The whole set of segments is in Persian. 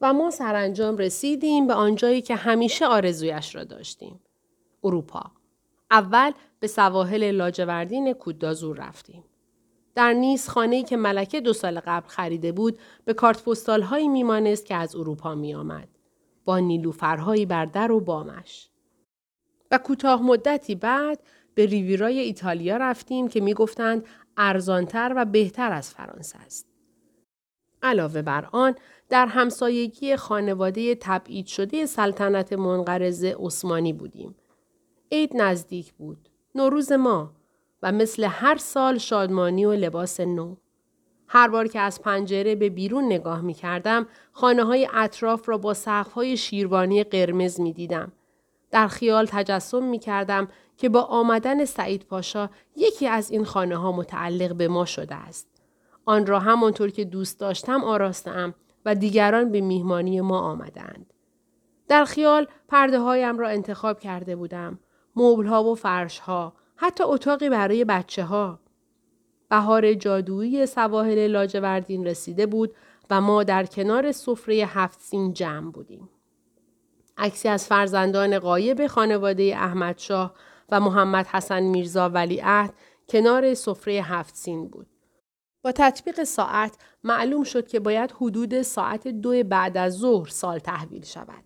و ما سرانجام رسیدیم به آنجایی که همیشه آرزویش را داشتیم. اروپا. اول به سواحل لاجوردین کوددازور رفتیم. در نیس خانه‌ای که ملکه دو سال قبل خریده بود به کارت پستال هایی میمانست که از اروپا می آمد. با نیلوفرهایی بر در و بامش. و کوتاه مدتی بعد به ریویرای ایتالیا رفتیم که می‌گفتند ارزانتر و بهتر از فرانسه است. علاوه بر آن در همسایگی خانواده تبعید شده سلطنت منقرض عثمانی بودیم. عید نزدیک بود. نوروز ما و مثل هر سال شادمانی و لباس نو. هر بار که از پنجره به بیرون نگاه می کردم خانه های اطراف را با سقف های شیروانی قرمز می دیدم. در خیال تجسم می کردم که با آمدن سعید پاشا یکی از این خانه ها متعلق به ما شده است. آن را همانطور که دوست داشتم آراستم و دیگران به میهمانی ما آمدند. در خیال پرده هایم را انتخاب کرده بودم. مبل و فرش ها. حتی اتاقی برای بچه ها. بهار جادویی سواحل لاجوردین رسیده بود و ما در کنار سفره هفت سین جمع بودیم. عکسی از فرزندان قایب خانواده احمدشاه و محمد حسن میرزا ولیعهد کنار سفره هفت سین بود. با تطبیق ساعت معلوم شد که باید حدود ساعت دو بعد از ظهر سال تحویل شود.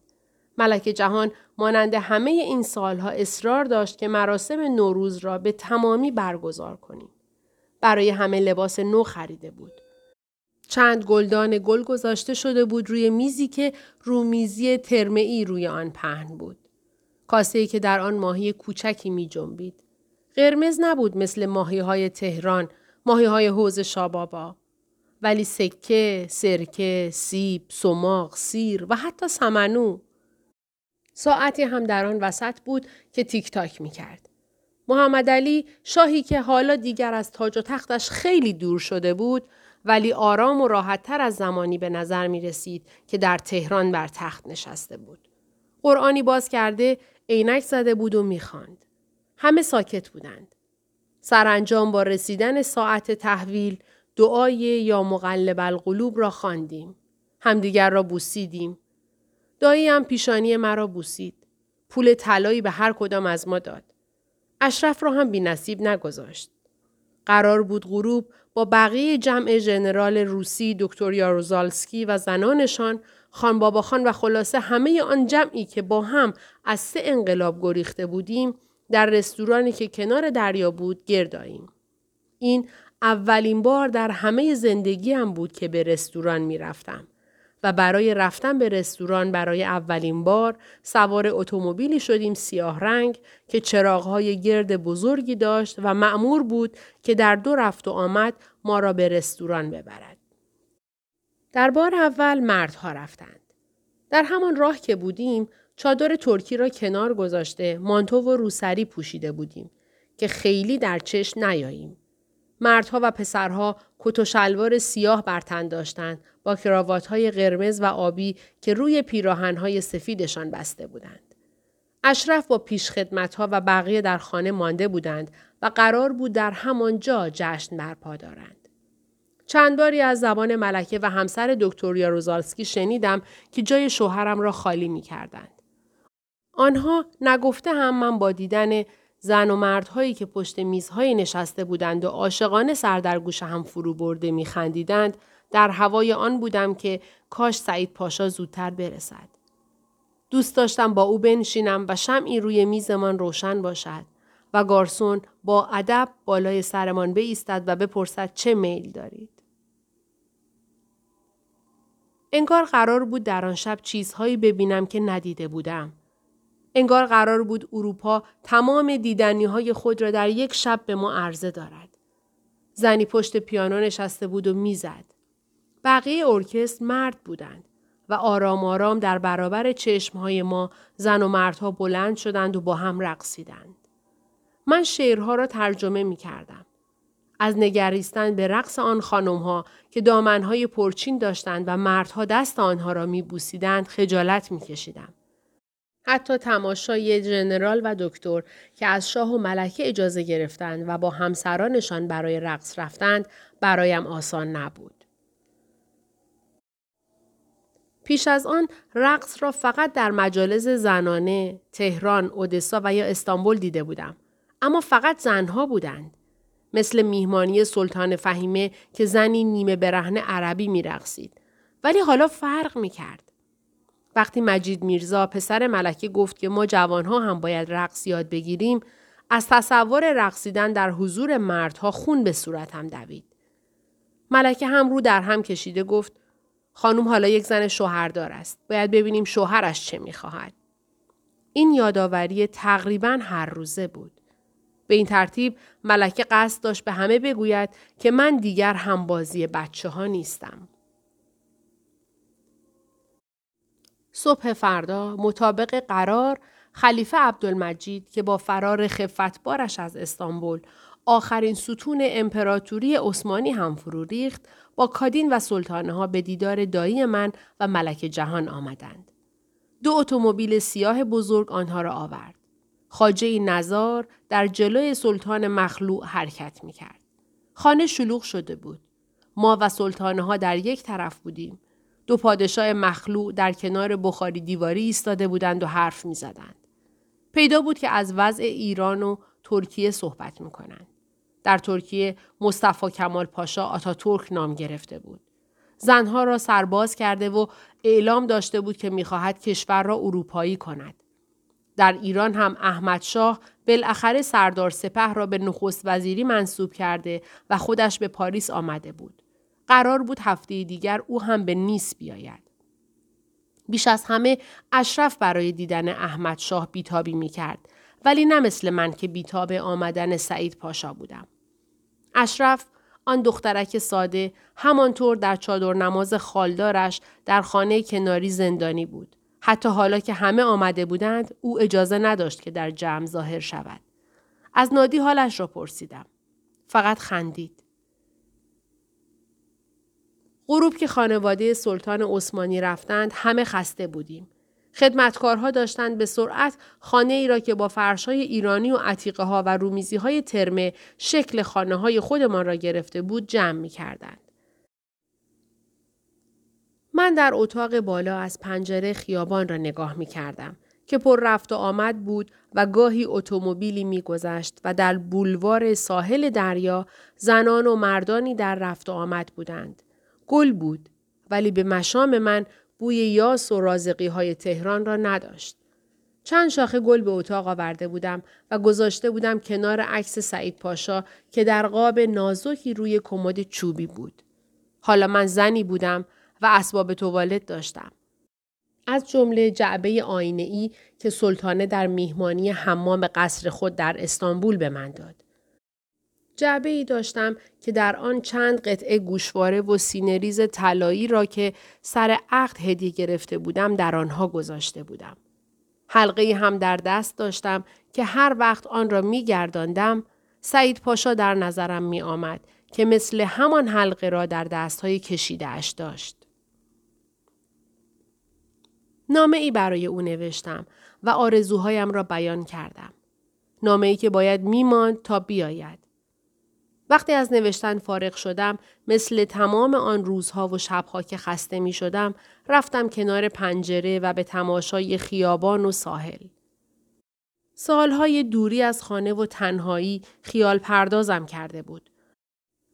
ملک جهان مانند همه این سالها اصرار داشت که مراسم نوروز را به تمامی برگزار کنیم. برای همه لباس نو خریده بود. چند گلدان گل گذاشته شده بود روی میزی که رومیزی ترمعی روی آن پهن بود. کاسه‌ای که در آن ماهی کوچکی می جنبید. قرمز نبود مثل ماهی های تهران، ماهی های حوز شابابا. ولی سکه، سرکه، سیب، سماق، سیر و حتی سمنو. ساعتی هم در آن وسط بود که تیک تاک می کرد. محمد علی شاهی که حالا دیگر از تاج و تختش خیلی دور شده بود ولی آرام و راحتتر از زمانی به نظر می رسید که در تهران بر تخت نشسته بود. قرآنی باز کرده عینک زده بود و می‌خواند. همه ساکت بودند. سرانجام با رسیدن ساعت تحویل دعای یا مقلب القلوب را خواندیم. همدیگر را بوسیدیم. دایی هم پیشانی مرا بوسید. پول طلایی به هر کدام از ما داد. اشرف را هم بی نصیب نگذاشت. قرار بود غروب با بقیه جمع ژنرال روسی دکتر یاروزالسکی و زنانشان خان بابا خان و خلاصه همه آن جمعی که با هم از سه انقلاب گریخته بودیم در رستورانی که کنار دریا بود گرداییم. این اولین بار در همه زندگیم بود که به رستوران می رفتم. و برای رفتن به رستوران برای اولین بار سوار اتومبیلی شدیم سیاه رنگ که چراغهای گرد بزرگی داشت و معمور بود که در دو رفت و آمد ما را به رستوران ببرد. در بار اول مردها رفتند. در همان راه که بودیم چادر ترکی را کنار گذاشته مانتو و روسری پوشیده بودیم که خیلی در چشم نیاییم. مردها و پسرها کت و شلوار سیاه بر تن داشتند با های قرمز و آبی که روی های سفیدشان بسته بودند. اشرف با پیشخدمتها و بقیه در خانه مانده بودند و قرار بود در همانجا جشن برپا دارند. چند باری از زبان ملکه و همسر دکتر یاروزالسکی شنیدم که جای شوهرم را خالی می کردند. آنها نگفته هم من با دیدن زن و مردهایی که پشت میزهایی نشسته بودند و عاشقانه سر در گوش هم فرو برده می خندیدند در هوای آن بودم که کاش سعید پاشا زودتر برسد. دوست داشتم با او بنشینم و شمعی روی میزمان روشن باشد و گارسون با ادب بالای سرمان بایستد و بپرسد چه میل دارید. انگار قرار بود در آن شب چیزهایی ببینم که ندیده بودم. انگار قرار بود اروپا تمام دیدنی های خود را در یک شب به ما عرضه دارد. زنی پشت پیانو نشسته بود و می‌زد. بقیه ارکست مرد بودند و آرام آرام در برابر چشمهای ما زن و مردها بلند شدند و با هم رقصیدند. من شعرها را ترجمه می کردم. از نگریستن به رقص آن خانمها که دامنهای پرچین داشتند و مردها دست آنها را می بوسیدند خجالت می کشیدم. حتی تماشای ژنرال و دکتر که از شاه و ملکه اجازه گرفتند و با همسرانشان برای رقص رفتند برایم آسان نبود. پیش از آن رقص را فقط در مجالس زنانه، تهران، اودسا و یا استانبول دیده بودم. اما فقط زنها بودند. مثل میهمانی سلطان فهیمه که زنی نیمه برهنه عربی میرقصید. ولی حالا فرق می کرد. وقتی مجید میرزا پسر ملکه گفت که ما جوانها هم باید رقص یاد بگیریم از تصور رقصیدن در حضور مردها خون به صورتم دوید. ملکه هم رو در هم کشیده گفت خانم حالا یک زن شوهردار است. باید ببینیم شوهرش چه می‌خواهد. این یادآوری تقریبا هر روزه بود. به این ترتیب ملکه قصد داشت به همه بگوید که من دیگر همبازی بچه ها نیستم. صبح فردا مطابق قرار خلیفه عبدالمجید که با فرار خفتبارش از استانبول آخرین ستون امپراتوری عثمانی هم فرو ریخت با کادین و سلطانه ها به دیدار دایی من و ملک جهان آمدند. دو اتومبیل سیاه بزرگ آنها را آورد. خاجه نزار در جلوی سلطان مخلوع حرکت می کرد. خانه شلوغ شده بود. ما و سلطانه ها در یک طرف بودیم. دو پادشاه مخلوع در کنار بخاری دیواری ایستاده بودند و حرف می زدند. پیدا بود که از وضع ایران و ترکیه صحبت می کنند. در ترکیه مصطفی کمال پاشا آتاتورک نام گرفته بود. زنها را سرباز کرده و اعلام داشته بود که می‌خواهد کشور را اروپایی کند. در ایران هم احمد شاه بالاخره سردار سپه را به نخست وزیری منصوب کرده و خودش به پاریس آمده بود. قرار بود هفته دیگر او هم به نیس بیاید. بیش از همه اشرف برای دیدن احمد شاه بیتابی می کرد ولی نه مثل من که بیتاب آمدن سعید پاشا بودم. اشرف آن دخترک ساده همانطور در چادر نماز خالدارش در خانه کناری زندانی بود. حتی حالا که همه آمده بودند او اجازه نداشت که در جمع ظاهر شود. از نادی حالش را پرسیدم. فقط خندید. غروب که خانواده سلطان عثمانی رفتند همه خسته بودیم. خدمتکارها داشتند به سرعت خانه ای را که با فرشهای ایرانی و عتیقه ها و رومیزی های ترمه شکل خانه های خودمان را گرفته بود جمع می کردند. من در اتاق بالا از پنجره خیابان را نگاه می کردم که پر رفت و آمد بود و گاهی اتومبیلی میگذشت و در بولوار ساحل دریا زنان و مردانی در رفت و آمد بودند. گل بود ولی به مشام من بوی یاس و رازقی های تهران را نداشت. چند شاخه گل به اتاق آورده بودم و گذاشته بودم کنار عکس سعید پاشا که در قاب نازکی روی کمد چوبی بود. حالا من زنی بودم و اسباب توالت داشتم. از جمله جعبه آینه ای که سلطانه در میهمانی حمام قصر خود در استانبول به من داد. جعبه ای داشتم که در آن چند قطعه گوشواره و سینه‌ریز طلایی را که سر عقد هدیه گرفته بودم در آنها گذاشته بودم. حلقه هم در دست داشتم که هر وقت آن را می گرداندم سعید پاشا در نظرم می آمد که مثل همان حلقه را در دستهای کشیده اش داشت. نامه ای برای او نوشتم و آرزوهایم را بیان کردم. نامه ای که باید میماند تا بیاید. وقتی از نوشتن فارغ شدم مثل تمام آن روزها و شبها که خسته می شدم رفتم کنار پنجره و به تماشای خیابان و ساحل. سالهای دوری از خانه و تنهایی خیال پردازم کرده بود.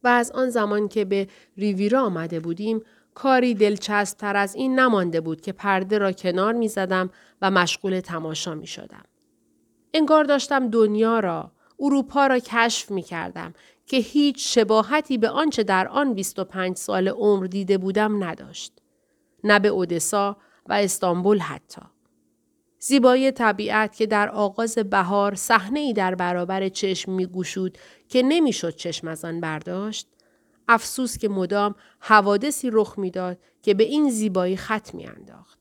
و از آن زمان که به ریویرا آمده بودیم کاری دلچسب تر از این نمانده بود که پرده را کنار می زدم و مشغول تماشا می شدم. انگار داشتم دنیا را، اروپا را کشف می کردم که هیچ شباهتی به آنچه در آن 25 سال عمر دیده بودم نداشت. نه به اودسا و استانبول حتی. زیبایی طبیعت که در آغاز بهار صحنه ای در برابر چشم می گوشود که نمی‌شد چشم از آن برداشت افسوس که مدام حوادثی رخ می‌داد که به این زیبایی خط میانداخت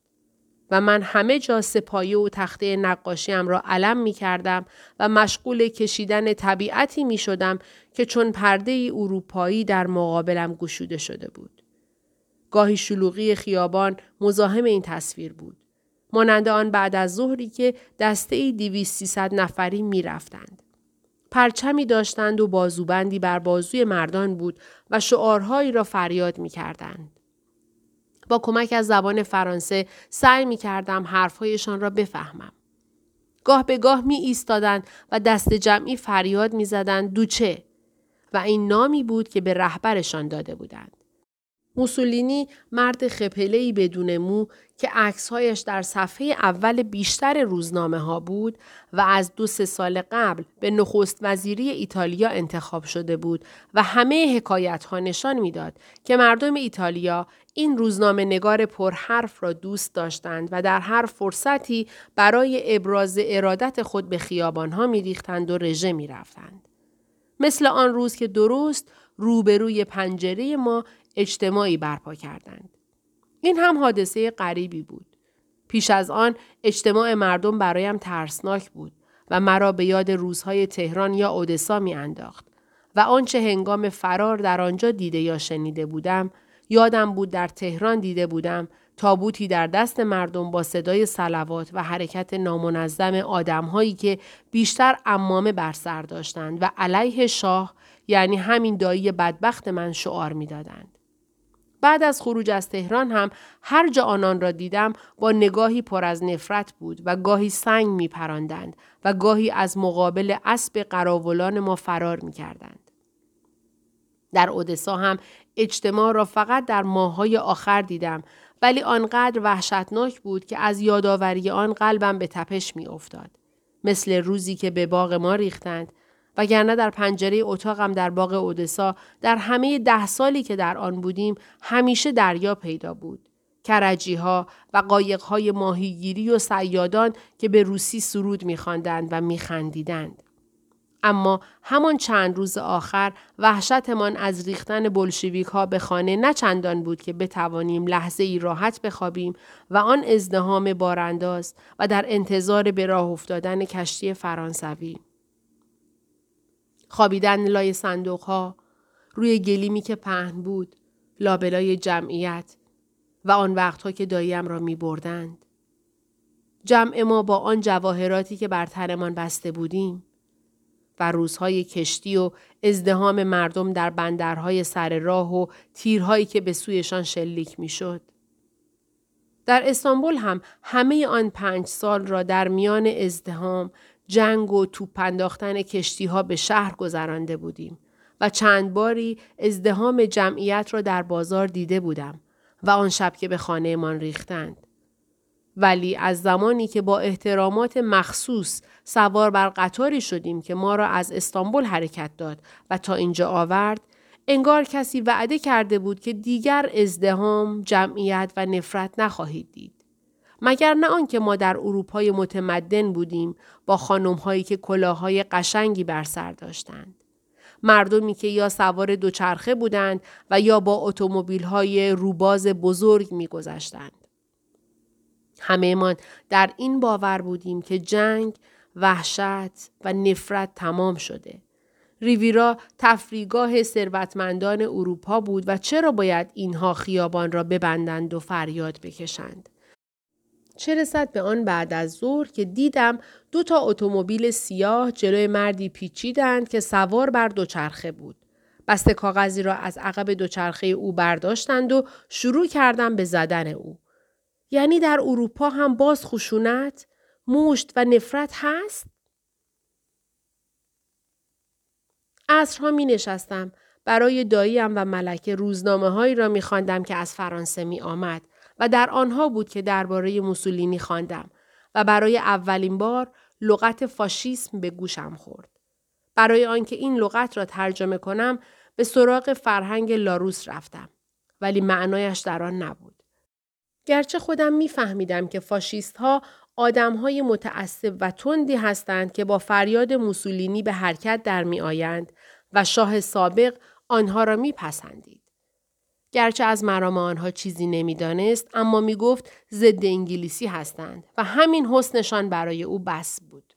و من همه جا سپایه و تخته نقاشیم را علم می کردم و مشغول کشیدن طبیعتی می شدم که چون پرده ای اروپایی در مقابلم گشوده شده بود. گاهی شلوغی خیابان مزاحم این تصویر بود. مانند آن بعد از ظهری که دسته ای دیویست نفری می رفتند. پرچمی داشتند و بازوبندی بر بازوی مردان بود و شعارهایی را فریاد می کردند. با کمک از زبان فرانسه سعی می کردم حرفهایشان را بفهمم. گاه به گاه می ایستادند و دست جمعی فریاد می زدند دوچه و این نامی بود که به رهبرشان داده بودند. موسولینی مرد خپلهی بدون مو که عکسهایش در صفحه اول بیشتر روزنامه ها بود و از دو سه سال قبل به نخست وزیری ایتالیا انتخاب شده بود و همه حکایت ها نشان می‌داد که مردم ایتالیا این روزنامه نگار پرحرف را دوست داشتند و در هر فرصتی برای ابراز ارادت خود به خیابان ها می ریختند و رژه می رفتند. مثل آن روز که درست روبروی پنجره ما اجتماعی برپا کردند. این هم حادثه غریبی بود. پیش از آن اجتماع مردم برایم ترسناک بود و مرا به یاد روزهای تهران یا اودسا می انداخت و آنچه هنگام فرار در آنجا دیده یا شنیده بودم یادم بود در تهران دیده بودم تابوتی در دست مردم با صدای سلوات و حرکت نامنظم آدمهایی که بیشتر امامه بر سر داشتند و علیه شاه یعنی همین دایی بدبخت من شعار می‌دادند. بعد از خروج از تهران هم هر جا آنان را دیدم با نگاهی پر از نفرت بود و گاهی سنگ می پراندند و گاهی از مقابل اسب قراولان ما فرار می کردند. در اودسا هم اجتماع را فقط در ماههای آخر دیدم ولی آنقدر وحشتناک بود که از یادآوری آن قلبم به تپش می افتاد. مثل روزی که به باغ ما ریختند وگرنه در پنجره اتاقم در باغ اودسا در همه ده سالی که در آن بودیم همیشه دریا پیدا بود. کرجی ها و قایق های ماهیگیری و سیادان که به روسی سرود میخواندند و میخندیدند. اما همان چند روز آخر وحشتمان از ریختن بلشویک ها به خانه نه چندان بود که بتوانیم لحظه ای راحت بخوابیم و آن ازدهام بارانداز و در انتظار به راه افتادن کشتی فرانسوی. خوابیدن لای صندوق ها، روی گلیمی که پهن بود، لابلای جمعیت و آن وقتها که داییم را می بردند. جمع ما با آن جواهراتی که بر تنمان بسته بودیم و روزهای کشتی و ازدهام مردم در بندرهای سر راه و تیرهایی که به سویشان شلیک می شد. در استانبول هم همه آن پنج سال را در میان ازدهام جنگ و توپ انداختن کشتی ها به شهر گذرانده بودیم و چند باری ازدهام جمعیت را در بازار دیده بودم و آن شب که به خانهمان ریختند. ولی از زمانی که با احترامات مخصوص سوار بر قطاری شدیم که ما را از استانبول حرکت داد و تا اینجا آورد انگار کسی وعده کرده بود که دیگر ازدهام، جمعیت و نفرت نخواهید دید. مگر نه آنکه ما در اروپای متمدن بودیم با خانمهایی که کلاههای قشنگی بر سر داشتند. مردمی که یا سوار دوچرخه بودند و یا با اتومبیل های روباز بزرگ میگذشتند. همهمان در این باور بودیم که جنگ، وحشت و نفرت تمام شده. ریویرا تفریگاه ثروتمندان اروپا بود و چرا باید اینها خیابان را ببندند و فریاد بکشند؟ چه رسد به آن بعد از ظهر که دیدم دو تا اتومبیل سیاه جلوی مردی پیچیدند که سوار بر دوچرخه بود. بسته کاغذی را از عقب دوچرخه او برداشتند و شروع کردم به زدن او. یعنی در اروپا هم باز خشونت، مشت و نفرت هست؟ عصرها می نشستم. برای داییم و ملکه روزنامه هایی را می خواندم که از فرانسه می آمد و در آنها بود که درباره موسولینی خواندم و برای اولین بار لغت فاشیسم به گوشم خورد. برای آنکه این لغت را ترجمه کنم به سراغ فرهنگ لاروس رفتم ولی معنایش در آن نبود. گرچه خودم میفهمیدم که فاشیست ها آدم های متعصب و تندی هستند که با فریاد موسولینی به حرکت در می آیند و شاه سابق آنها را میپسندید. گرچه از مرام آنها چیزی نمی‌دانست اما می گفت ضد انگلیسی هستند و همین حسنشان برای او بس بود.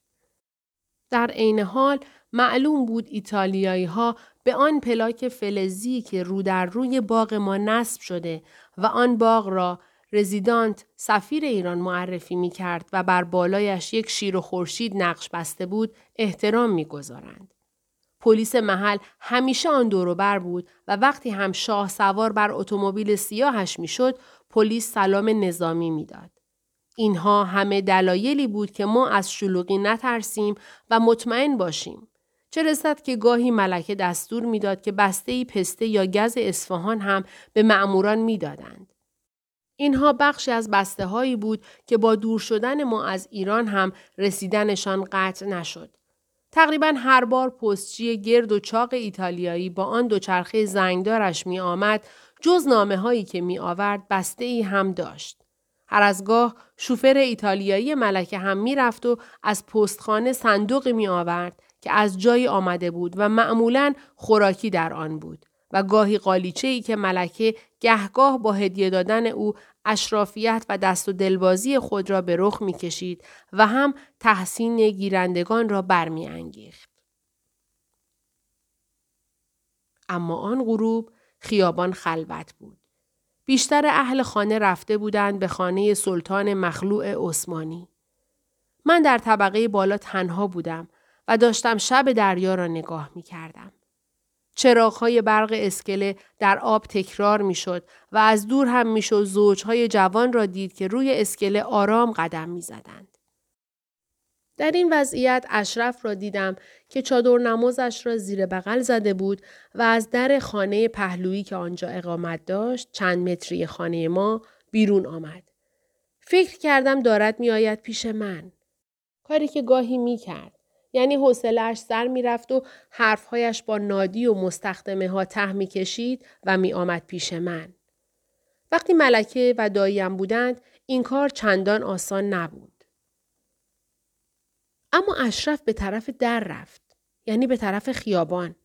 در عین حال معلوم بود ایتالیایی ها به آن پلاک فلزی که رو در روی باغ ما نصب شده و آن باغ را رزیدانت سفیر ایران معرفی می کرد و بر بالایش یک شیر و خورشید نقش بسته بود احترام می گذارند. پلیس محل همیشه آن دوروبر بود و وقتی هم شاه سوار بر اتومبیل سیاهش می‌شد پلیس سلام نظامی می‌داد. اینها همه دلایلی بود که ما از شلوغی نترسیم و مطمئن باشیم. چه رسد که گاهی ملکه دستور می‌داد که بسته ای پسته یا گز اصفهان هم به معموران می‌دادند. اینها بخشی از بسته هایی بود که با دور شدن ما از ایران هم رسیدنشان قطع نشد. تقریبا هر بار پستچی گرد و چاق ایتالیایی با آن دوچرخه زنگدارش می آمد جز نامه هایی که می آورد بسته ای هم داشت. هر از گاه شوفر ایتالیایی ملکه هم می رفت و از پستخانه صندوق می آورد که از جایی آمده بود و معمولا خوراکی در آن بود. و گاهی قالیچه ای که ملکه گهگاه با هدیه دادن او اشرافیت و دست و دلبازی خود را به رخ می کشید و هم تحسین گیرندگان را برمیانگیخت. اما آن غروب خیابان خلوت بود. بیشتر اهل خانه رفته بودند به خانه سلطان مخلوع عثمانی. من در طبقه بالا تنها بودم و داشتم شب دریا را نگاه می کردم. چراغهای برق اسکله در آب تکرار می‌شد و از دور هم می‌شد زوجهای جوان را دید که روی اسکله آرام قدم می‌زدند. در این وضعیت اشرف را دیدم که چادر نمازش را زیر بغل زده بود و از در خانه پهلویی که آنجا اقامت داشت چند متری خانه ما بیرون آمد. فکر کردم دارد می آید پیش من. کاری که گاهی می کرد. یعنی حوصلهاش سر می‌رفت و حرفهایش با نادی و مستخدمه ها ته می کشید و می آمد پیش من. وقتی ملکه و داییم بودند این کار چندان آسان نبود. اما اشرف به طرف در رفت. یعنی به طرف خیابان.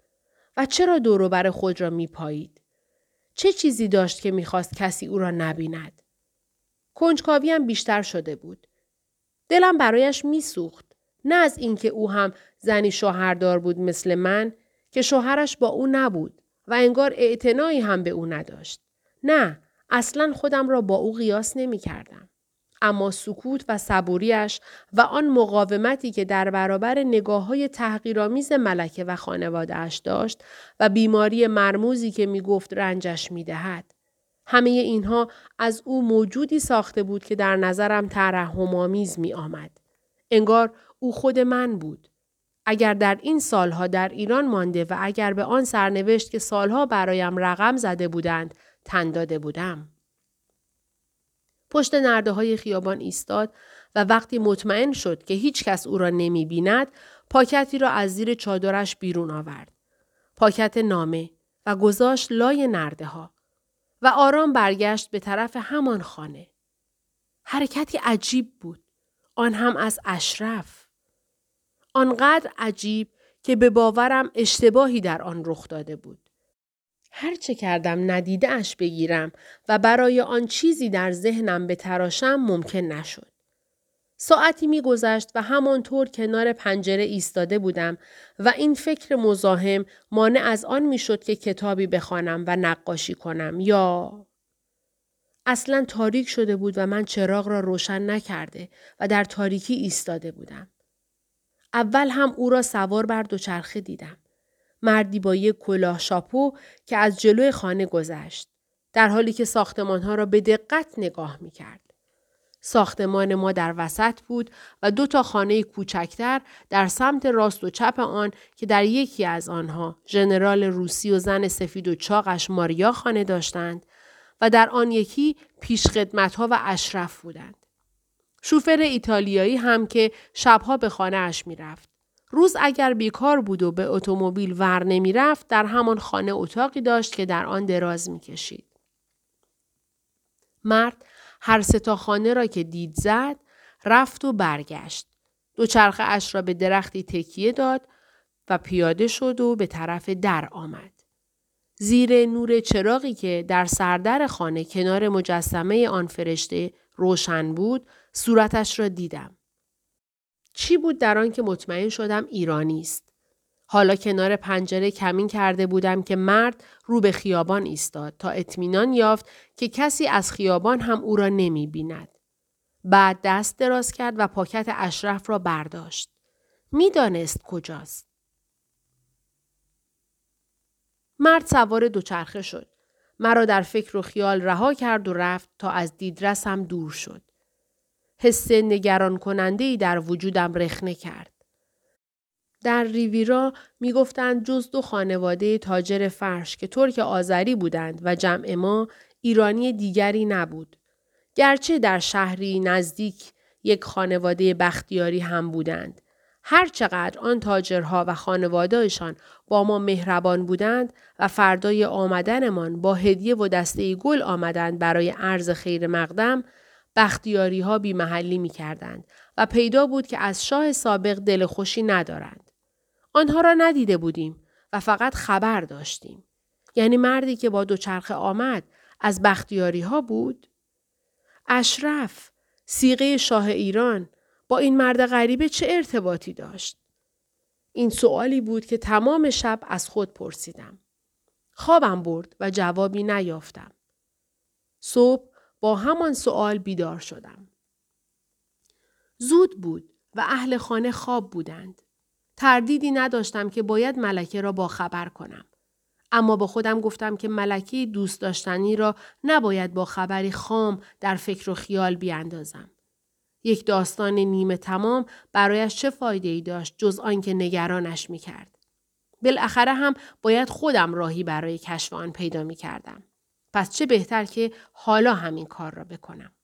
و چرا دوروبر خود را می پایید؟ چه چیزی داشت که می‌خواست کسی او را نبیند؟ کنجکاوی هم بیشتر شده بود. دلم برایش میسوخت. نه از اینکه او هم زنی شوهردار بود مثل من که شوهرش با او نبود و انگار اعتنایی هم به او نداشت. نه، اصلا خودم را با او قیاس نمی کردم. اما سکوت و صبوریش و آن مقاومتی که در برابر نگاه های تحقیرآمیز ملکه و خانوادهش داشت و بیماری مرموزی که می گفت رنجش می دهد. همه اینها از او موجودی ساخته بود که در نظرم ترحمآمیز می آمد. انگار او خود من بود. اگر در این سالها در ایران مانده و اگر به آن سرنوشت که سالها برایم رقم زده بودند تن داده بودم. پشت نرده های خیابان ایستاد و وقتی مطمئن شد که هیچ کس او را نمی بیند پاکتی را از زیر چادرش بیرون آورد. پاکت نامه و گذاشت لای نرده ها و آرام برگشت به طرف همان خانه. حرکتی عجیب بود. آن هم از اشرف. آنقدر عجیب که به باورم اشتباهی در آن رخ داده بود. هرچه کردم ندیده اش بگیرم و برای آن چیزی در ذهنم به تراشم ممکن نشد. ساعتی میگذشت و همانطور کنار پنجره ایستاده بودم و این فکر مزاحم مانع از آن می‌شد که کتابی بخوانم و نقاشی کنم یا اصلا تاریک شده بود و من چراغ را روشن نکرده و در تاریکی ایستاده بودم. اول هم او را سوار بر دوچرخه دیدم. مردی با یک کلاه شاپو که از جلوی خانه گذشت. در حالی که ساختمانها را به دقت نگاه می کرد. ساختمان ما در وسط بود و دو تا خانه کوچکتر در سمت راست و چپ آن که در یکی از آنها ژنرال روسی و زن سفید و چاقش ماریا خانه داشتند و در آن یکی پیشخدمتها و اشرف بودند. شوفر ایتالیایی هم که شبها به خانه اش می رفت. روز اگر بیکار بود و به اتومبیل ور نمی رفت در همان خانه اتاقی داشت که در آن دراز می کشید. مرد هر ستا خانه را که دید زد رفت و برگشت. دوچرخه اش را به درختی تکیه داد و پیاده شد و به طرف در آمد. زیر نور چراغی که در سردر خانه کنار مجسمه آن فرشته روشن بود صورتش را دیدم. چی بود در آن که مطمئن شدم ایرانی است؟ حالا کنار پنجره کمین کرده بودم که مرد رو به خیابان ایستاد تا اطمینان یافت که کسی از خیابان هم او را نمی بیند. بعد دست دراز کرد و پاکت اشرف را برداشت. می‌دانست کجاست. مرد سوار دوچرخه شد. مرا در فکر و خیال رها کرد و رفت تا از دیدرسم دور شد. حس نگران کننده ای در وجودم رخنه کرد. در ریویرا می گفتند جز دو خانواده تاجر فرش که ترک آذری بودند و جمع ما ایرانی دیگری نبود. گرچه در شهری نزدیک یک خانواده بختیاری هم بودند. هرچقدر آن تاجرها و خانوادهشان با ما مهربان بودند و فردای آمدنمان با هدیه و دسته گل آمدند برای عرض خیر مقدم بختیاری ها بی محلی می کردند و پیدا بود که از شاه سابق دل خوشی ندارند. آنها را ندیده بودیم و فقط خبر داشتیم. یعنی مردی که با دوچرخه آمد از بختیاری ها بود؟ اشرف، سیغه شاه ایران، با این مرد غریبه چه ارتباطی داشت؟ این سوالی بود که تمام شب از خود پرسیدم. خوابم برد و جوابی نیافتم. صبح با همان سوال بیدار شدم. زود بود و اهل خانه خواب بودند. تردیدی نداشتم که باید ملکه را با خبر کنم. اما با خودم گفتم که ملکه دوست داشتنی را نباید با خبری خام در فکر و خیال بیاندازم. یک داستان نیمه تمام برایش چه فایده ای داشت جز آنکه نگرانش می کرد. بالاخره هم باید خودم راهی برای کشف آن پیدا می کردم. پس چه بهتر که حالا همین کار را بکنم.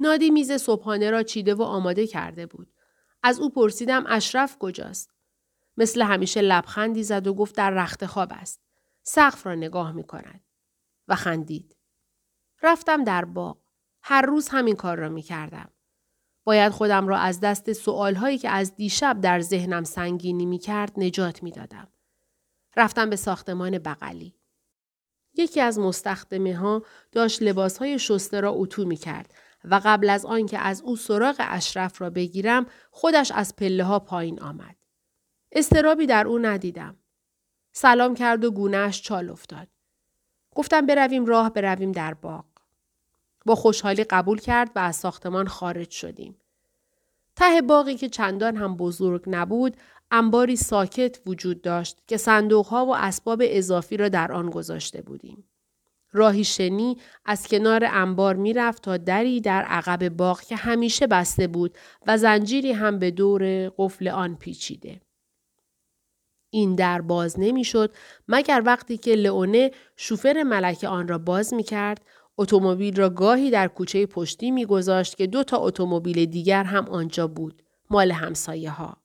نادی میز صبحانه را چیده و آماده کرده بود. از او پرسیدم اشرف کجاست؟ مثل همیشه لبخندی زد و گفت در رخت خواب است. سقف را نگاه می کند. و خندید. رفتم در باغ. هر روز همین کار را می کردم. باید خودم را از دست سوال هایی که از دیشب در ذهنم سنگینی می کرد نجات می دادم. رفتم به ساختمان بغلی. یکی از مستخدمه ها داشت لباس های شسته را اتو می کرد و قبل از آنکه از او سراغ اشرف را بگیرم خودش از پله ها پایین آمد. استرابی در او ندیدم. سلام کرد و گونهش چال افتاد. گفتم برویم راه برویم در باغ. با خوشحالی قبول کرد و از ساختمان خارج شدیم. ته باقی که چندان هم بزرگ نبود، انباری ساکت وجود داشت که صندوقها و اسباب اضافی را در آن گذاشته بودیم. راهی شنی از کنار انبار می‌رفت تا دری در عقب باغ که همیشه بسته بود و زنجیری هم به دور قفل آن پیچیده. این در باز نمی‌شد مگر وقتی که لئونه شوفر ملکه آن را باز می کرد اتومبیل را گاهی در کوچه پشتی میگذاشت که دو تا اتومبیل دیگر هم آنجا بود مال همسایه ها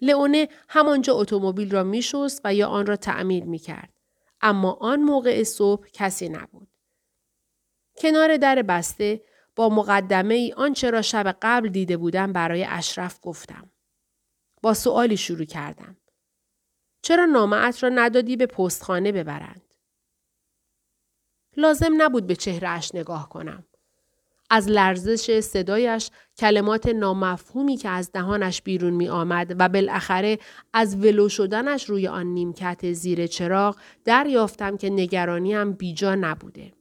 لئونه همانجا اتومبیل را میشست و یا آن را تعمیر می‌کرد. اما آن موقع صبح کسی نبود. کنار در بسته با مقدمه ای آنچه را شب قبل دیده بودم برای اشرف گفتم. با سوالی شروع کردم. چرا نامعت را ندادی به پستخانه ببرند؟ لازم نبود به چهرهش نگاه کنم. از لرزش صدایش کلمات نامفهومی که از دهانش بیرون می آمد و بالاخره از ولو شدنش روی آن نیمکت زیر چراغ دریافتم که نگرانیم بیجا نبوده.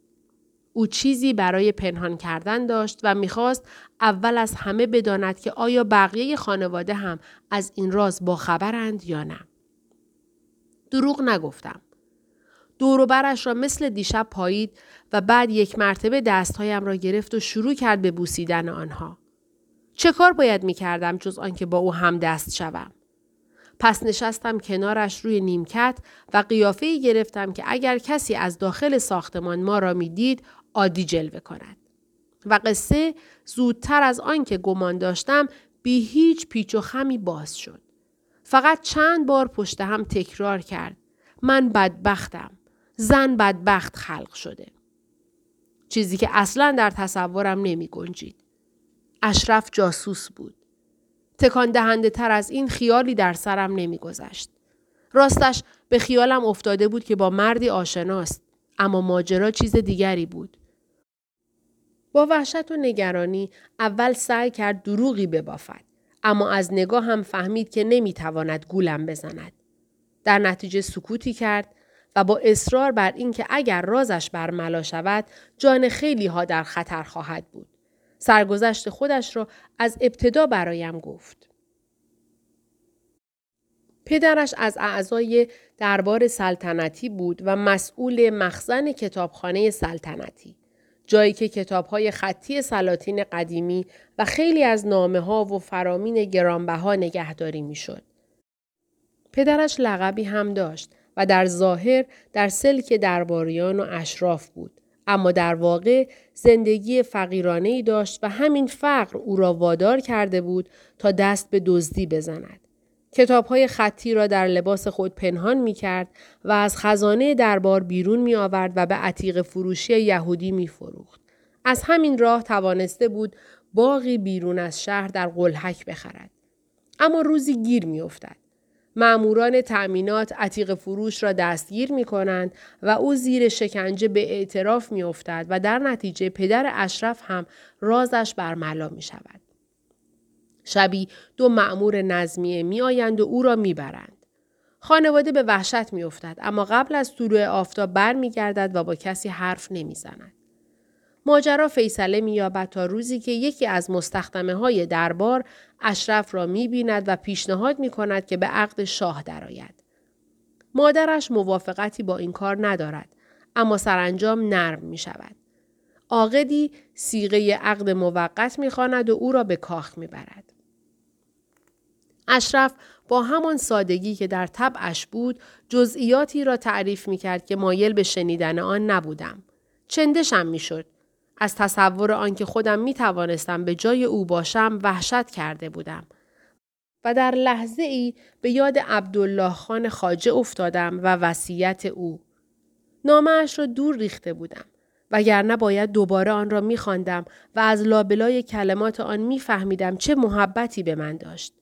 او چیزی برای پنهان کردن داشت و می‌خواست اول از همه بداند که آیا بقیه خانواده هم از این راز با خبرند یا نه. دروغ نگفتم. دوروبرش را مثل دیشب پایید و بعد یک مرتبه دستهایم را گرفت و شروع کرد به بوسیدن آنها. چه کار باید می کردم جز آنکه با او هم دست شوم؟ پس نشستم کنارش روی نیمکت و قیافه گرفتم که اگر کسی از داخل ساختمان ما را می‌دید عادی جلوه کند. و قصه زودتر از آنکه گمان داشتم بی هیچ پیچ و خمی باز شد. فقط چند بار پشت هم تکرار کرد. من بدبختم. زن بدبخت خلق شده. چیزی که اصلا در تصورم نمی گنجید. اشرف جاسوس بود. تکان دهنده تر از این خیالی در سرم نمی گذشت. راستش به خیالم افتاده بود که با مردی آشناست اما ماجرا چیز دیگری بود. با وحشت و نگرانی اول سعی کرد دروغی ببافد اما از نگاه هم فهمید که نمی‌تواند گولم بزند. در نتیجه سکوتی کرد و با اصرار بر اینکه اگر رازش برملا شود جان خیلی ها در خطر خواهد بود. سرگذشت خودش را از ابتدا برایم گفت. پدرش از اعضای دربار سلطنتی بود و مسئول مخزن کتابخانه سلطنتی. جایی که کتابهای خطی سلاطین قدیمی و خیلی از نامه ها و فرامین گرانبها نگهداری می‌شد. پدرش لقبی هم داشت و در ظاهر در سلک درباریان و اشراف بود. اما در واقع زندگی فقیرانه ای داشت و همین فقر او را وادار کرده بود تا دست به دزدی بزند. کتاب های خطی را در لباس خود پنهان می کرد و از خزانه دربار بیرون می آورد و به عتیق فروشی یهودی می فروخت. از همین راه توانسته بود باقی بیرون از شهر در قلحک بخرد. اما روزی گیر می افتد. معموران تأمینات عتیق فروش را دستگیر می کنند و او زیر شکنجه به اعتراف می افتد و در نتیجه پدر اشرف هم رازش برملا می شود. شبی دو معمور نظمیه می آیند و او را می برند. خانواده به وحشت می افتد اما قبل از طلوع آفتاب بر می گردد و با کسی حرف نمی زند. ماجرا فیصله مییابد تا روزی که یکی از مستخدمه های دربار اشرف را می بیند و پیشنهاد می کند که به عقد شاه درآید. مادرش موافقتی با این کار ندارد اما سرانجام نرم می شود. عاقدی سیغه عقد موقت می و او را به کاخ می برد. اشرف با همان سادگی که در طبعش بود جزئیاتی را تعریف می کرد که مایل به شنیدن آن نبودم. چندشم می شد. از تصور آنکه خودم می توانستم به جای او باشم وحشت کرده بودم. و در لحظه ای به یاد عبدالله خان خاجه افتادم و وصیت او. نامه را دور ریخته بودم. وگرنه باید دوباره آن را میخواندم و از لابلای کلمات آن میفهمیدم چه محبتی به من داشت.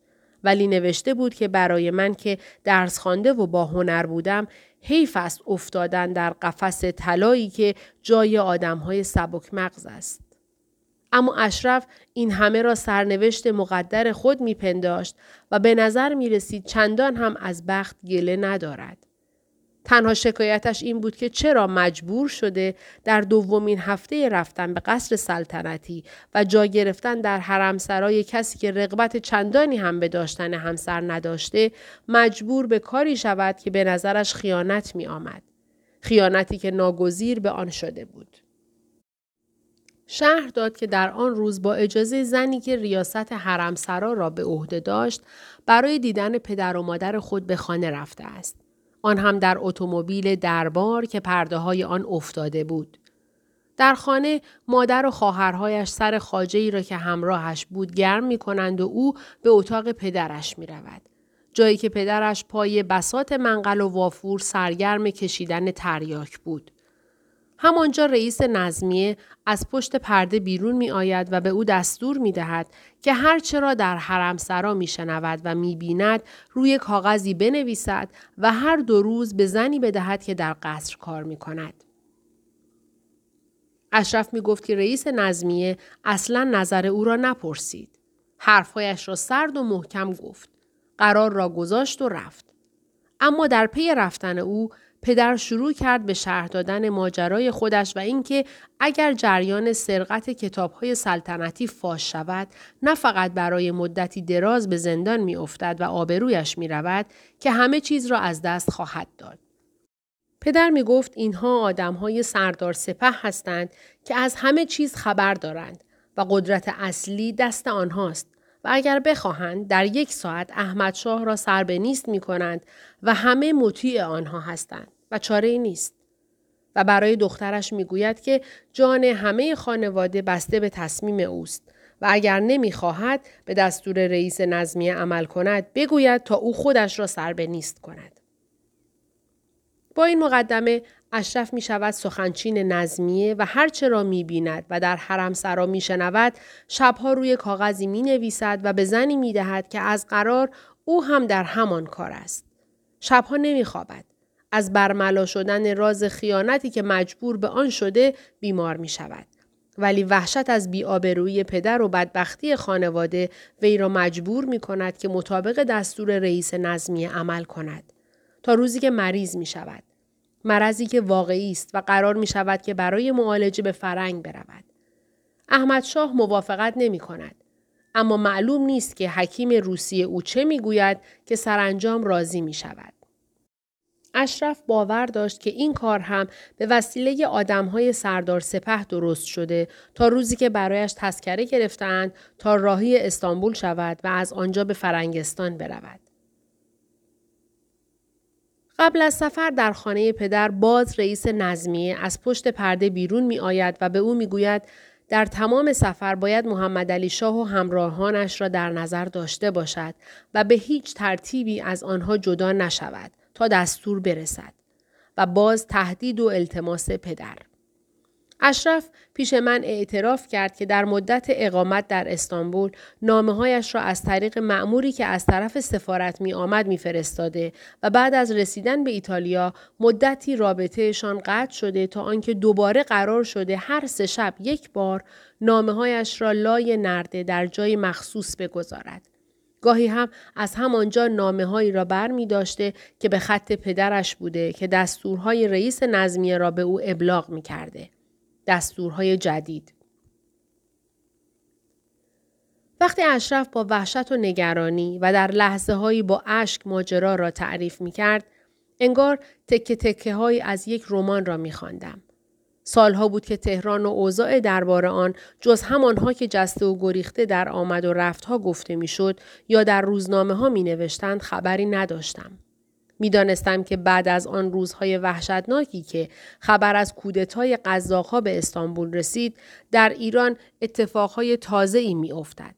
ولی نوشته بود که برای من که درس خوانده و با هنر بودم حیف است افتادن در قفس طلایی که جای آدمهای سبک مغز است. اما اشرف این همه را سرنوشت مقدر خود میپنداشت و به نظر می رسید چندان هم از بخت گله ندارد. تنها شکایتش این بود که چرا مجبور شده در دومین هفته رفتن به قصر سلطنتی و جا گرفتن در حرم سرای کسی که رغبت چندانی هم به داشتن همسر نداشته مجبور به کاری شود که به نظرش خیانت می آمد. خیانتی که ناگزیر به آن شده بود. شهر داد که در آن روز با اجازه زنی که ریاست حرم سرا را به عهده داشت برای دیدن پدر و مادر خود به خانه رفته است. آن هم در اتومبیل دربار که پرده های آن افتاده بود. در خانه مادر و خواهرهایش سر خاجه ای را که همراهش بود گرم می کنند و او به اتاق پدرش می رود. جایی که پدرش پای بسات منقل و وافور سرگرم کشیدن تریاک بود. همانجا رئیس نظمیه از پشت پرده بیرون می آید و به او دستور می دهد که هرچه را در حرم سرا می شنود و می بیند روی کاغذی بنویسد و هر دو روز به زنی بدهد که در قصر کار می کند. اشرف می گفت که رئیس نظمیه اصلا نظر او را نپرسید. حرفهایش را سرد و محکم گفت. قرار را گذاشت و رفت. اما در پی رفتن او پدر شروع کرد به شرح دادن ماجرای خودش و اینکه اگر جریان سرقت کتابهای سلطنتی فاش شود نه فقط برای مدتی دراز به زندان می افتد و آبرویش می رود که همه چیز را از دست خواهد داد. پدر می گفت اینها آدم های سردار سپه هستند که از همه چیز خبر دارند و قدرت اصلی دست آنهاست و اگر بخواهند در یک ساعت احمد شاه را سر به نیست می کنند و همه مطیع آنها هستند و چاره نیست. و برای دخترش می گوید که جان همه خانواده بسته به تصمیم اوست و اگر نمی‌خواهد به دستور رئیس نظمیه عمل کند بگوید تا او خودش را سر به نیست کند. با این مقدمه اشرف می شود سخنچین نظمیه و هرچه را می بیند و در حرم سرا می شنود شبها روی کاغذی می نویسد و به زنی می دهد که از قرار او هم در همان کار است. شبها نمی خوابد. از برملا شدن راز خیانتی که مجبور به آن شده بیمار می شود. ولی وحشت از بیآبرویی پدر و بدبختی خانواده وی را مجبور می کند که مطابق دستور رئیس نظمیه عمل کند. تا روزی که مریض می شود. مرضی که واقعی است و قرار می شود که برای معالجه به فرنگ برود. احمد شاه موافقت نمی کند. اما معلوم نیست که حکیم روسی او چه می‌گوید که سرانجام راضی می شود. اشرف باور داشت که این کار هم به وسیله آدمهای سردار سپه درست شده تا روزی که برایش تذکره گرفتند تا راهی استانبول شود و از آنجا به فرنگستان برود. قبل از سفر در خانه پدر باز رئیس نظمیه از پشت پرده بیرون می آید و به او می گوید در تمام سفر باید محمد علی شاه و همراهانش را در نظر داشته باشد و به هیچ ترتیبی از آنها جدا نشود تا دستور برسد و باز تهدید و التماس پدر. اشرف پیش من اعتراف کرد که در مدت اقامت در استانبول نامه هایش را از طریق معموری که از طرف سفارت می آمد می فرستاده و بعد از رسیدن به ایتالیا مدتی رابطهشان قطع شده تا آنکه دوباره قرار شده هر سه شب یک بار نامه هایش را لای نرده در جای مخصوص بگذارد. گاهی هم از همانجا نامه هایی را بر می داشته که به خط پدرش بوده که دستورهای رئیس نظمیه را به او ابلاغ می کرده. دستورهای جدید وقتی اشرف با وحشت و نگرانی و در لحظه هایی با اشک ماجرا را تعریف می کرد، انگار تکه تکه های از یک رمان را می خواندم. سالها بود که تهران و اوضاع دربار آن جز همانها که جسته و گریخته در آمد و رفتها گفته می‌شد یا در روزنامه ها می نوشتند خبری نداشتم. می‌دانستم که بعد از آن روزهای وحشتناکی که خبر از کودتای قزاقها به استانبول رسید در ایران اتفاقهای تازه ای می افتد.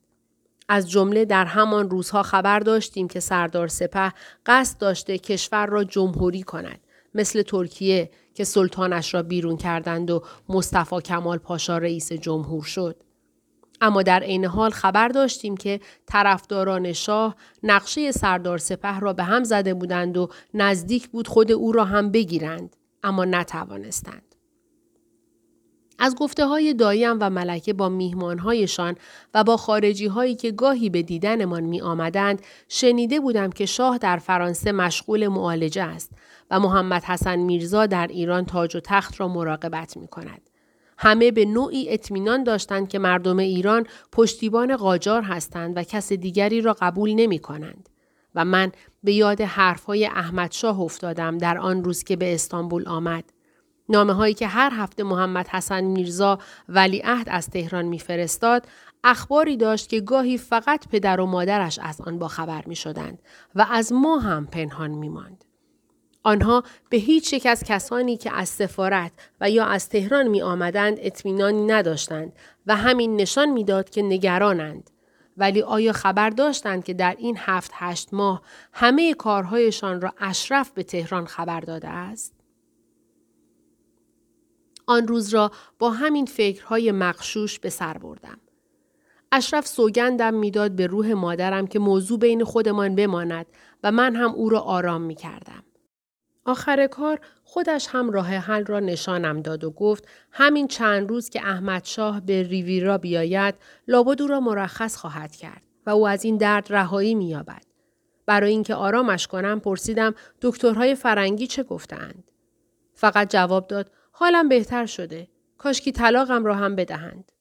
از جمله در همان روزها خبر داشتیم که سردار سپه قصد داشته کشور را جمهوری کند مثل ترکیه که سلطانش را بیرون کردند و مصطفی کمال پاشا رئیس جمهور شد. اما در عین حال خبر داشتیم که طرفداران شاه نقشه سردار سپه را به هم زده بودند و نزدیک بود خود او را هم بگیرند اما نتوانستند. از گفته های دایم و ملکه با میهمانهایشان و با خارجی هایی که گاهی به دیدنمان می آمدند شنیده بودم که شاه در فرانسه مشغول معالجه است و محمد حسن میرزا در ایران تاج و تخت را مراقبت می کند. همه به نوعی اطمینان داشتند که مردم ایران پشتیبان قاجار هستند و کس دیگری را قبول نمی کنند. و من به یاد حرفهای احمد شاه افتادم در آن روز که به استانبول آمد. نامه هایی که هر هفته محمد حسن میرزا ولیعهد از تهران میفرستاد اخباری داشت که گاهی فقط پدر و مادرش از آن با خبر می شدند و از ما هم پنهان می ماند. آنها به هیچ یک از کسانی که از سفارت و یا از تهران می آمدند اطمینانی نداشتند و همین نشان می‌داد که نگرانند. ولی آیا خبر داشتند که در این هفت هشت ماه همه کارهایشان را اشرف به تهران خبر داده است؟ آن روز را با همین فکرهای مخشوش به سر بردم. اشرف سوگندم می‌داد به روح مادرم که موضوع بین خودمان بماند و من هم او را آرام می کردم. آخر کار خودش هم راه حل را نشانم داد و گفت همین چند روز که احمد شاه به ریویرا بیاید لابد را مرخص خواهد کرد و او از این درد رهایی مییابد. برای اینکه آرامش کنم پرسیدم دکترهای فرنگی چه گفتند فقط جواب داد حالم بهتر شده. کاشکی طلاقم را هم بدهند.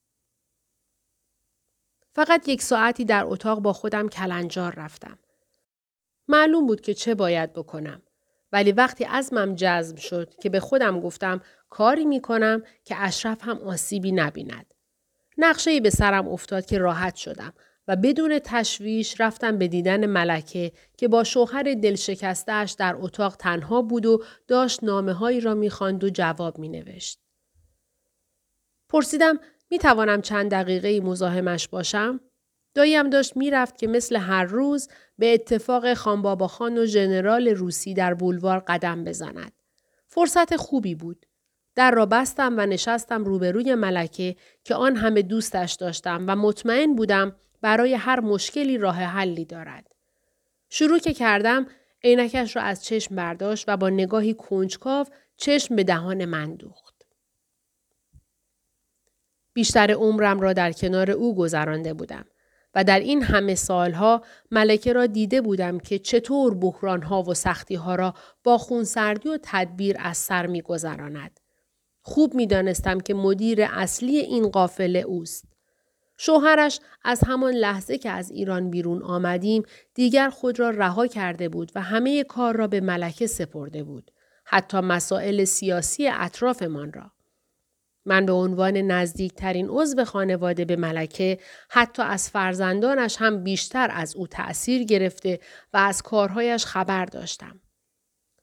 فقط یک ساعتی در اتاق با خودم کلنجار رفتم. معلوم بود که چه باید بکنم. ولی وقتی ازمم جذب شد که به خودم گفتم کاری می کنم که اشرف هم آسیبی نبیند. نقشه به سرم افتاد که راحت شدم و بدون تشویش رفتم به دیدن ملکه که با شوهر دلشکستهش در اتاق تنها بود و داشت نامه هایی را می‌خواند و جواب می نوشت. پرسیدم می توانم چند دقیقه مزاحمش باشم؟ داییم داشت می‌رفت که مثل هر روز به اتفاق خانبابا خان و ژنرال روسی در بولوار قدم بزند. فرصت خوبی بود. در را بستم و نشستم روبروی ملکه که آن همه دوستش داشتم و مطمئن بودم برای هر مشکلی راه حلی دارد. شروع که کردم عینکش را از چشم برداشت و با نگاهی کنجکاو چشم به دهان من دوخت. بیشتر عمرم را در کنار او گذرانده بودم. و در این همه سالها ملکه را دیده بودم که چطور بحرانها و سختیها را با خونسردی و تدبیر از سر میگذراند. خوب می‌دانستم که مدیر اصلی این قافله اوست. شوهرش از همان لحظه که از ایران بیرون آمدیم دیگر خود را رها کرده بود و همه کار را به ملکه سپرده بود. حتی مسائل سیاسی اطرافمان را. من به عنوان نزدیکترین عضو خانواده به ملکه حتی از فرزندانش هم بیشتر از او تأثیر گرفته و از کارهایش خبر داشتم.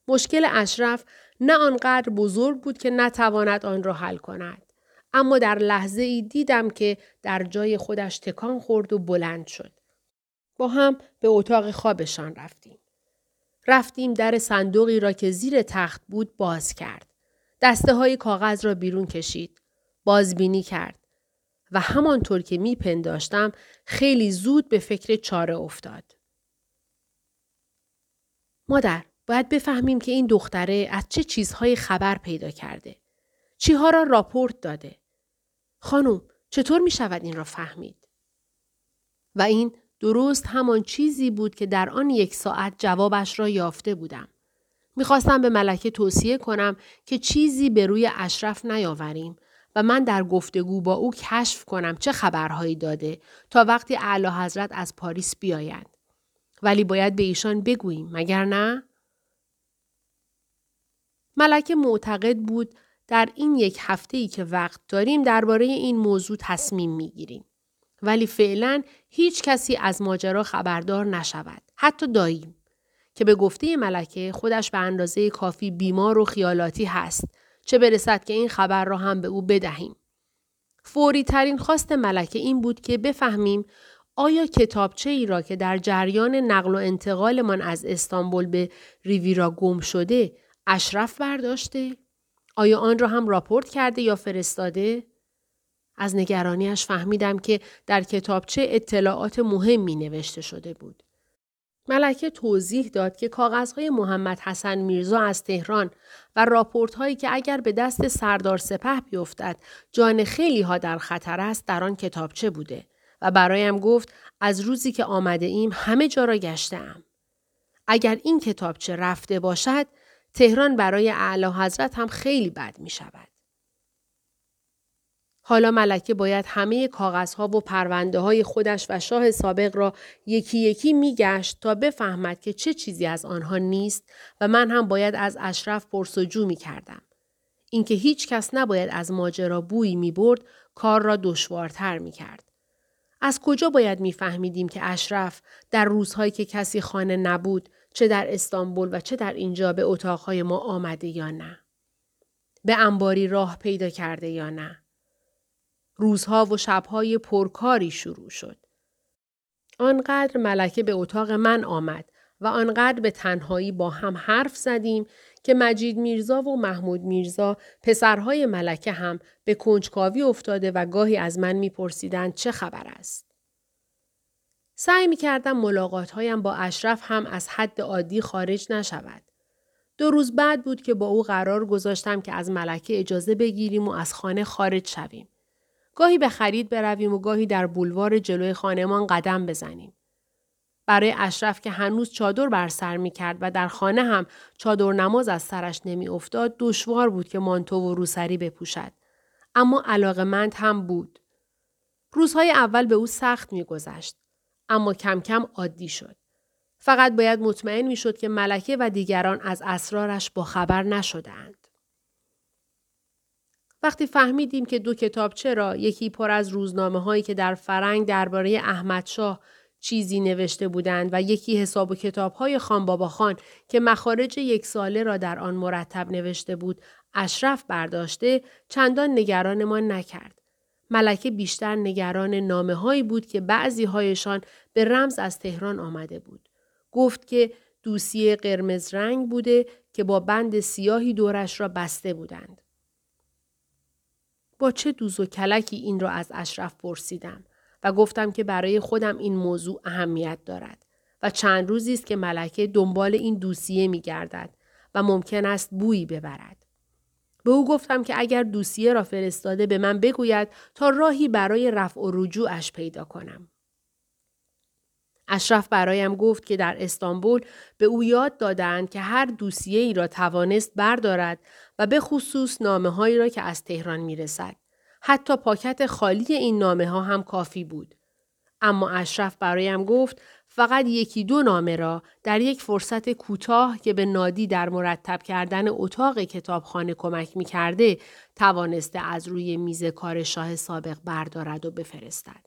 مشکل اشرف نه آنقدر بزرگ بود که نتواند آن را حل کند. اما در لحظه ای دیدم که در جای خودش تکان خورد و بلند شد. با هم به اتاق خوابشان رفتیم. رفتیم در صندوقی را که زیر تخت بود باز کرد. دسته های کاغذ را بیرون کشید. بازبینی کرد. و همانطور که می پنداشتم خیلی زود به فکر چاره افتاد. مادر، باید بفهمیم که این دختره از چه چیزهای خبر پیدا کرده. چیها را راپورت داده. خانم، چطور می شود این را فهمید؟ و این درست همان چیزی بود که در آن یک ساعت جوابش را یافته بودم. می‌خواستم به ملکه توصیه کنم که چیزی به روی اشرف نیاوریم و من در گفتگو با او کشف کنم چه خبرهایی داده تا وقتی اعلی حضرت از پاریس بیایند. ولی باید به ایشان بگوییم مگر نه؟ ملکه معتقد بود در این یک هفته ای که وقت داریم درباره این موضوع تصمیم می‌گیریم. ولی فعلا هیچ کسی از ماجرا خبردار نشود. حتی داییم. که به گفته ملکه خودش به اندازه کافی بیمار و خیالاتی هست. چه برسد که این خبر را هم به او بدهیم. فوری ترین خواست ملکه این بود که بفهمیم آیا کتابچه ای را که در جریان نقل و انتقالمان از استانبول به ریویرا گم شده اشرف برداشته؟ آیا آن را هم راپورت کرده یا فرستاده؟ از نگرانیش فهمیدم که در کتابچه اطلاعات مهمی نوشته شده بود. ملکه توضیح داد که کاغذهای محمد حسن میرزا از تهران و راپورت هایی که اگر به دست سردار سپه بیفتد جان خیلی ها در خطر است در آن کتابچه بوده و برایم گفت از روزی که آمده ایم همه جا را گشتم. اگر این کتابچه رفته باشد تهران برای اعلی حضرت هم خیلی بد می شود. حالا ملکه باید همه کاغذها و پرونده های خودش و شاه سابق را یکی یکی میگشت تا بفهمد که چه چیزی از آنها نیست و من هم باید از اشرف پرسجو می کردم. اینکه هیچ کس نباید از ماجرا بویی می برد کار را دشوارتر می کرد. از کجا باید میفهمیدیم که اشرف در روزهایی که کسی خانه نبود چه در استانبول و چه در اینجا به اتاقهای ما آمده یا نه؟ به انباری راه پیدا کرده یا نه؟ روزها و شبهای پرکاری شروع شد. آنقدر ملکه به اتاق من آمد و آنقدر به تنهایی با هم حرف زدیم که مجید میرزا و محمود میرزا پسرهای ملکه هم به کنجکاوی افتاده و گاهی از من میپرسیدند چه خبر است. سعی می کردم ملاقات با اشرف هم از حد عادی خارج نشود. دو روز بعد بود که با او قرار گذاشتم که از ملکه اجازه بگیریم و از خانه خارج شویم. گاهی به خرید برویم و گاهی در بولوار جلوی خانهمان قدم بزنیم. برای اشرف که هنوز چادر بر سر می کرد و در خانه هم چادر نماز از سرش نمی افتاد دشوار بود که مانتو و روسری بپوشد. اما علاقمند هم بود. روزهای اول به او سخت می گذشت. اما کم کم عادی شد. فقط باید مطمئن می شد که ملکه و دیگران از اسرارش با خبر نشدند. وقتی فهمیدیم که دو کتاب چرا یکی پر از روزنامه هایی که در فرنگ درباره احمدشاه چیزی نوشته بودند و یکی حساب و کتاب های خان بابا خان که مخارج یک ساله را در آن مرتب نوشته بود اشرف برداشته چندان نگران ما نکرد. ملکه بیشتر نگران نامه هایی بود که بعضی هایشان به رمز از تهران آمده بود. گفت که دوسیه قرمز رنگ بوده که با بند سیاهی دورش را بسته بودند. با چه دوز و کلکی این را از اشرف پرسیدم و گفتم که برای خودم این موضوع اهمیت دارد و چند روزی است که ملکه دنبال این دوسیه می گردد و ممکن است بویی ببرد. به او گفتم که اگر دوسیه را فرستاده به من بگوید تا راهی برای رفع و رجوعش پیدا کنم. اشرف برایم گفت که در استانبول به او یاد دادند که هر دوسیه ای را توانست بردارد و به خصوص نامه هایی را که از تهران می رسد. حتی پاکت خالی این نامه ها هم کافی بود. اما اشرف برایم گفت فقط یکی دو نامه را در یک فرصت کوتاه که به نادی در مرتب کردن اتاق کتابخانه کمک می کرده توانسته از روی میز کار شاه سابق بردارد و بفرستد.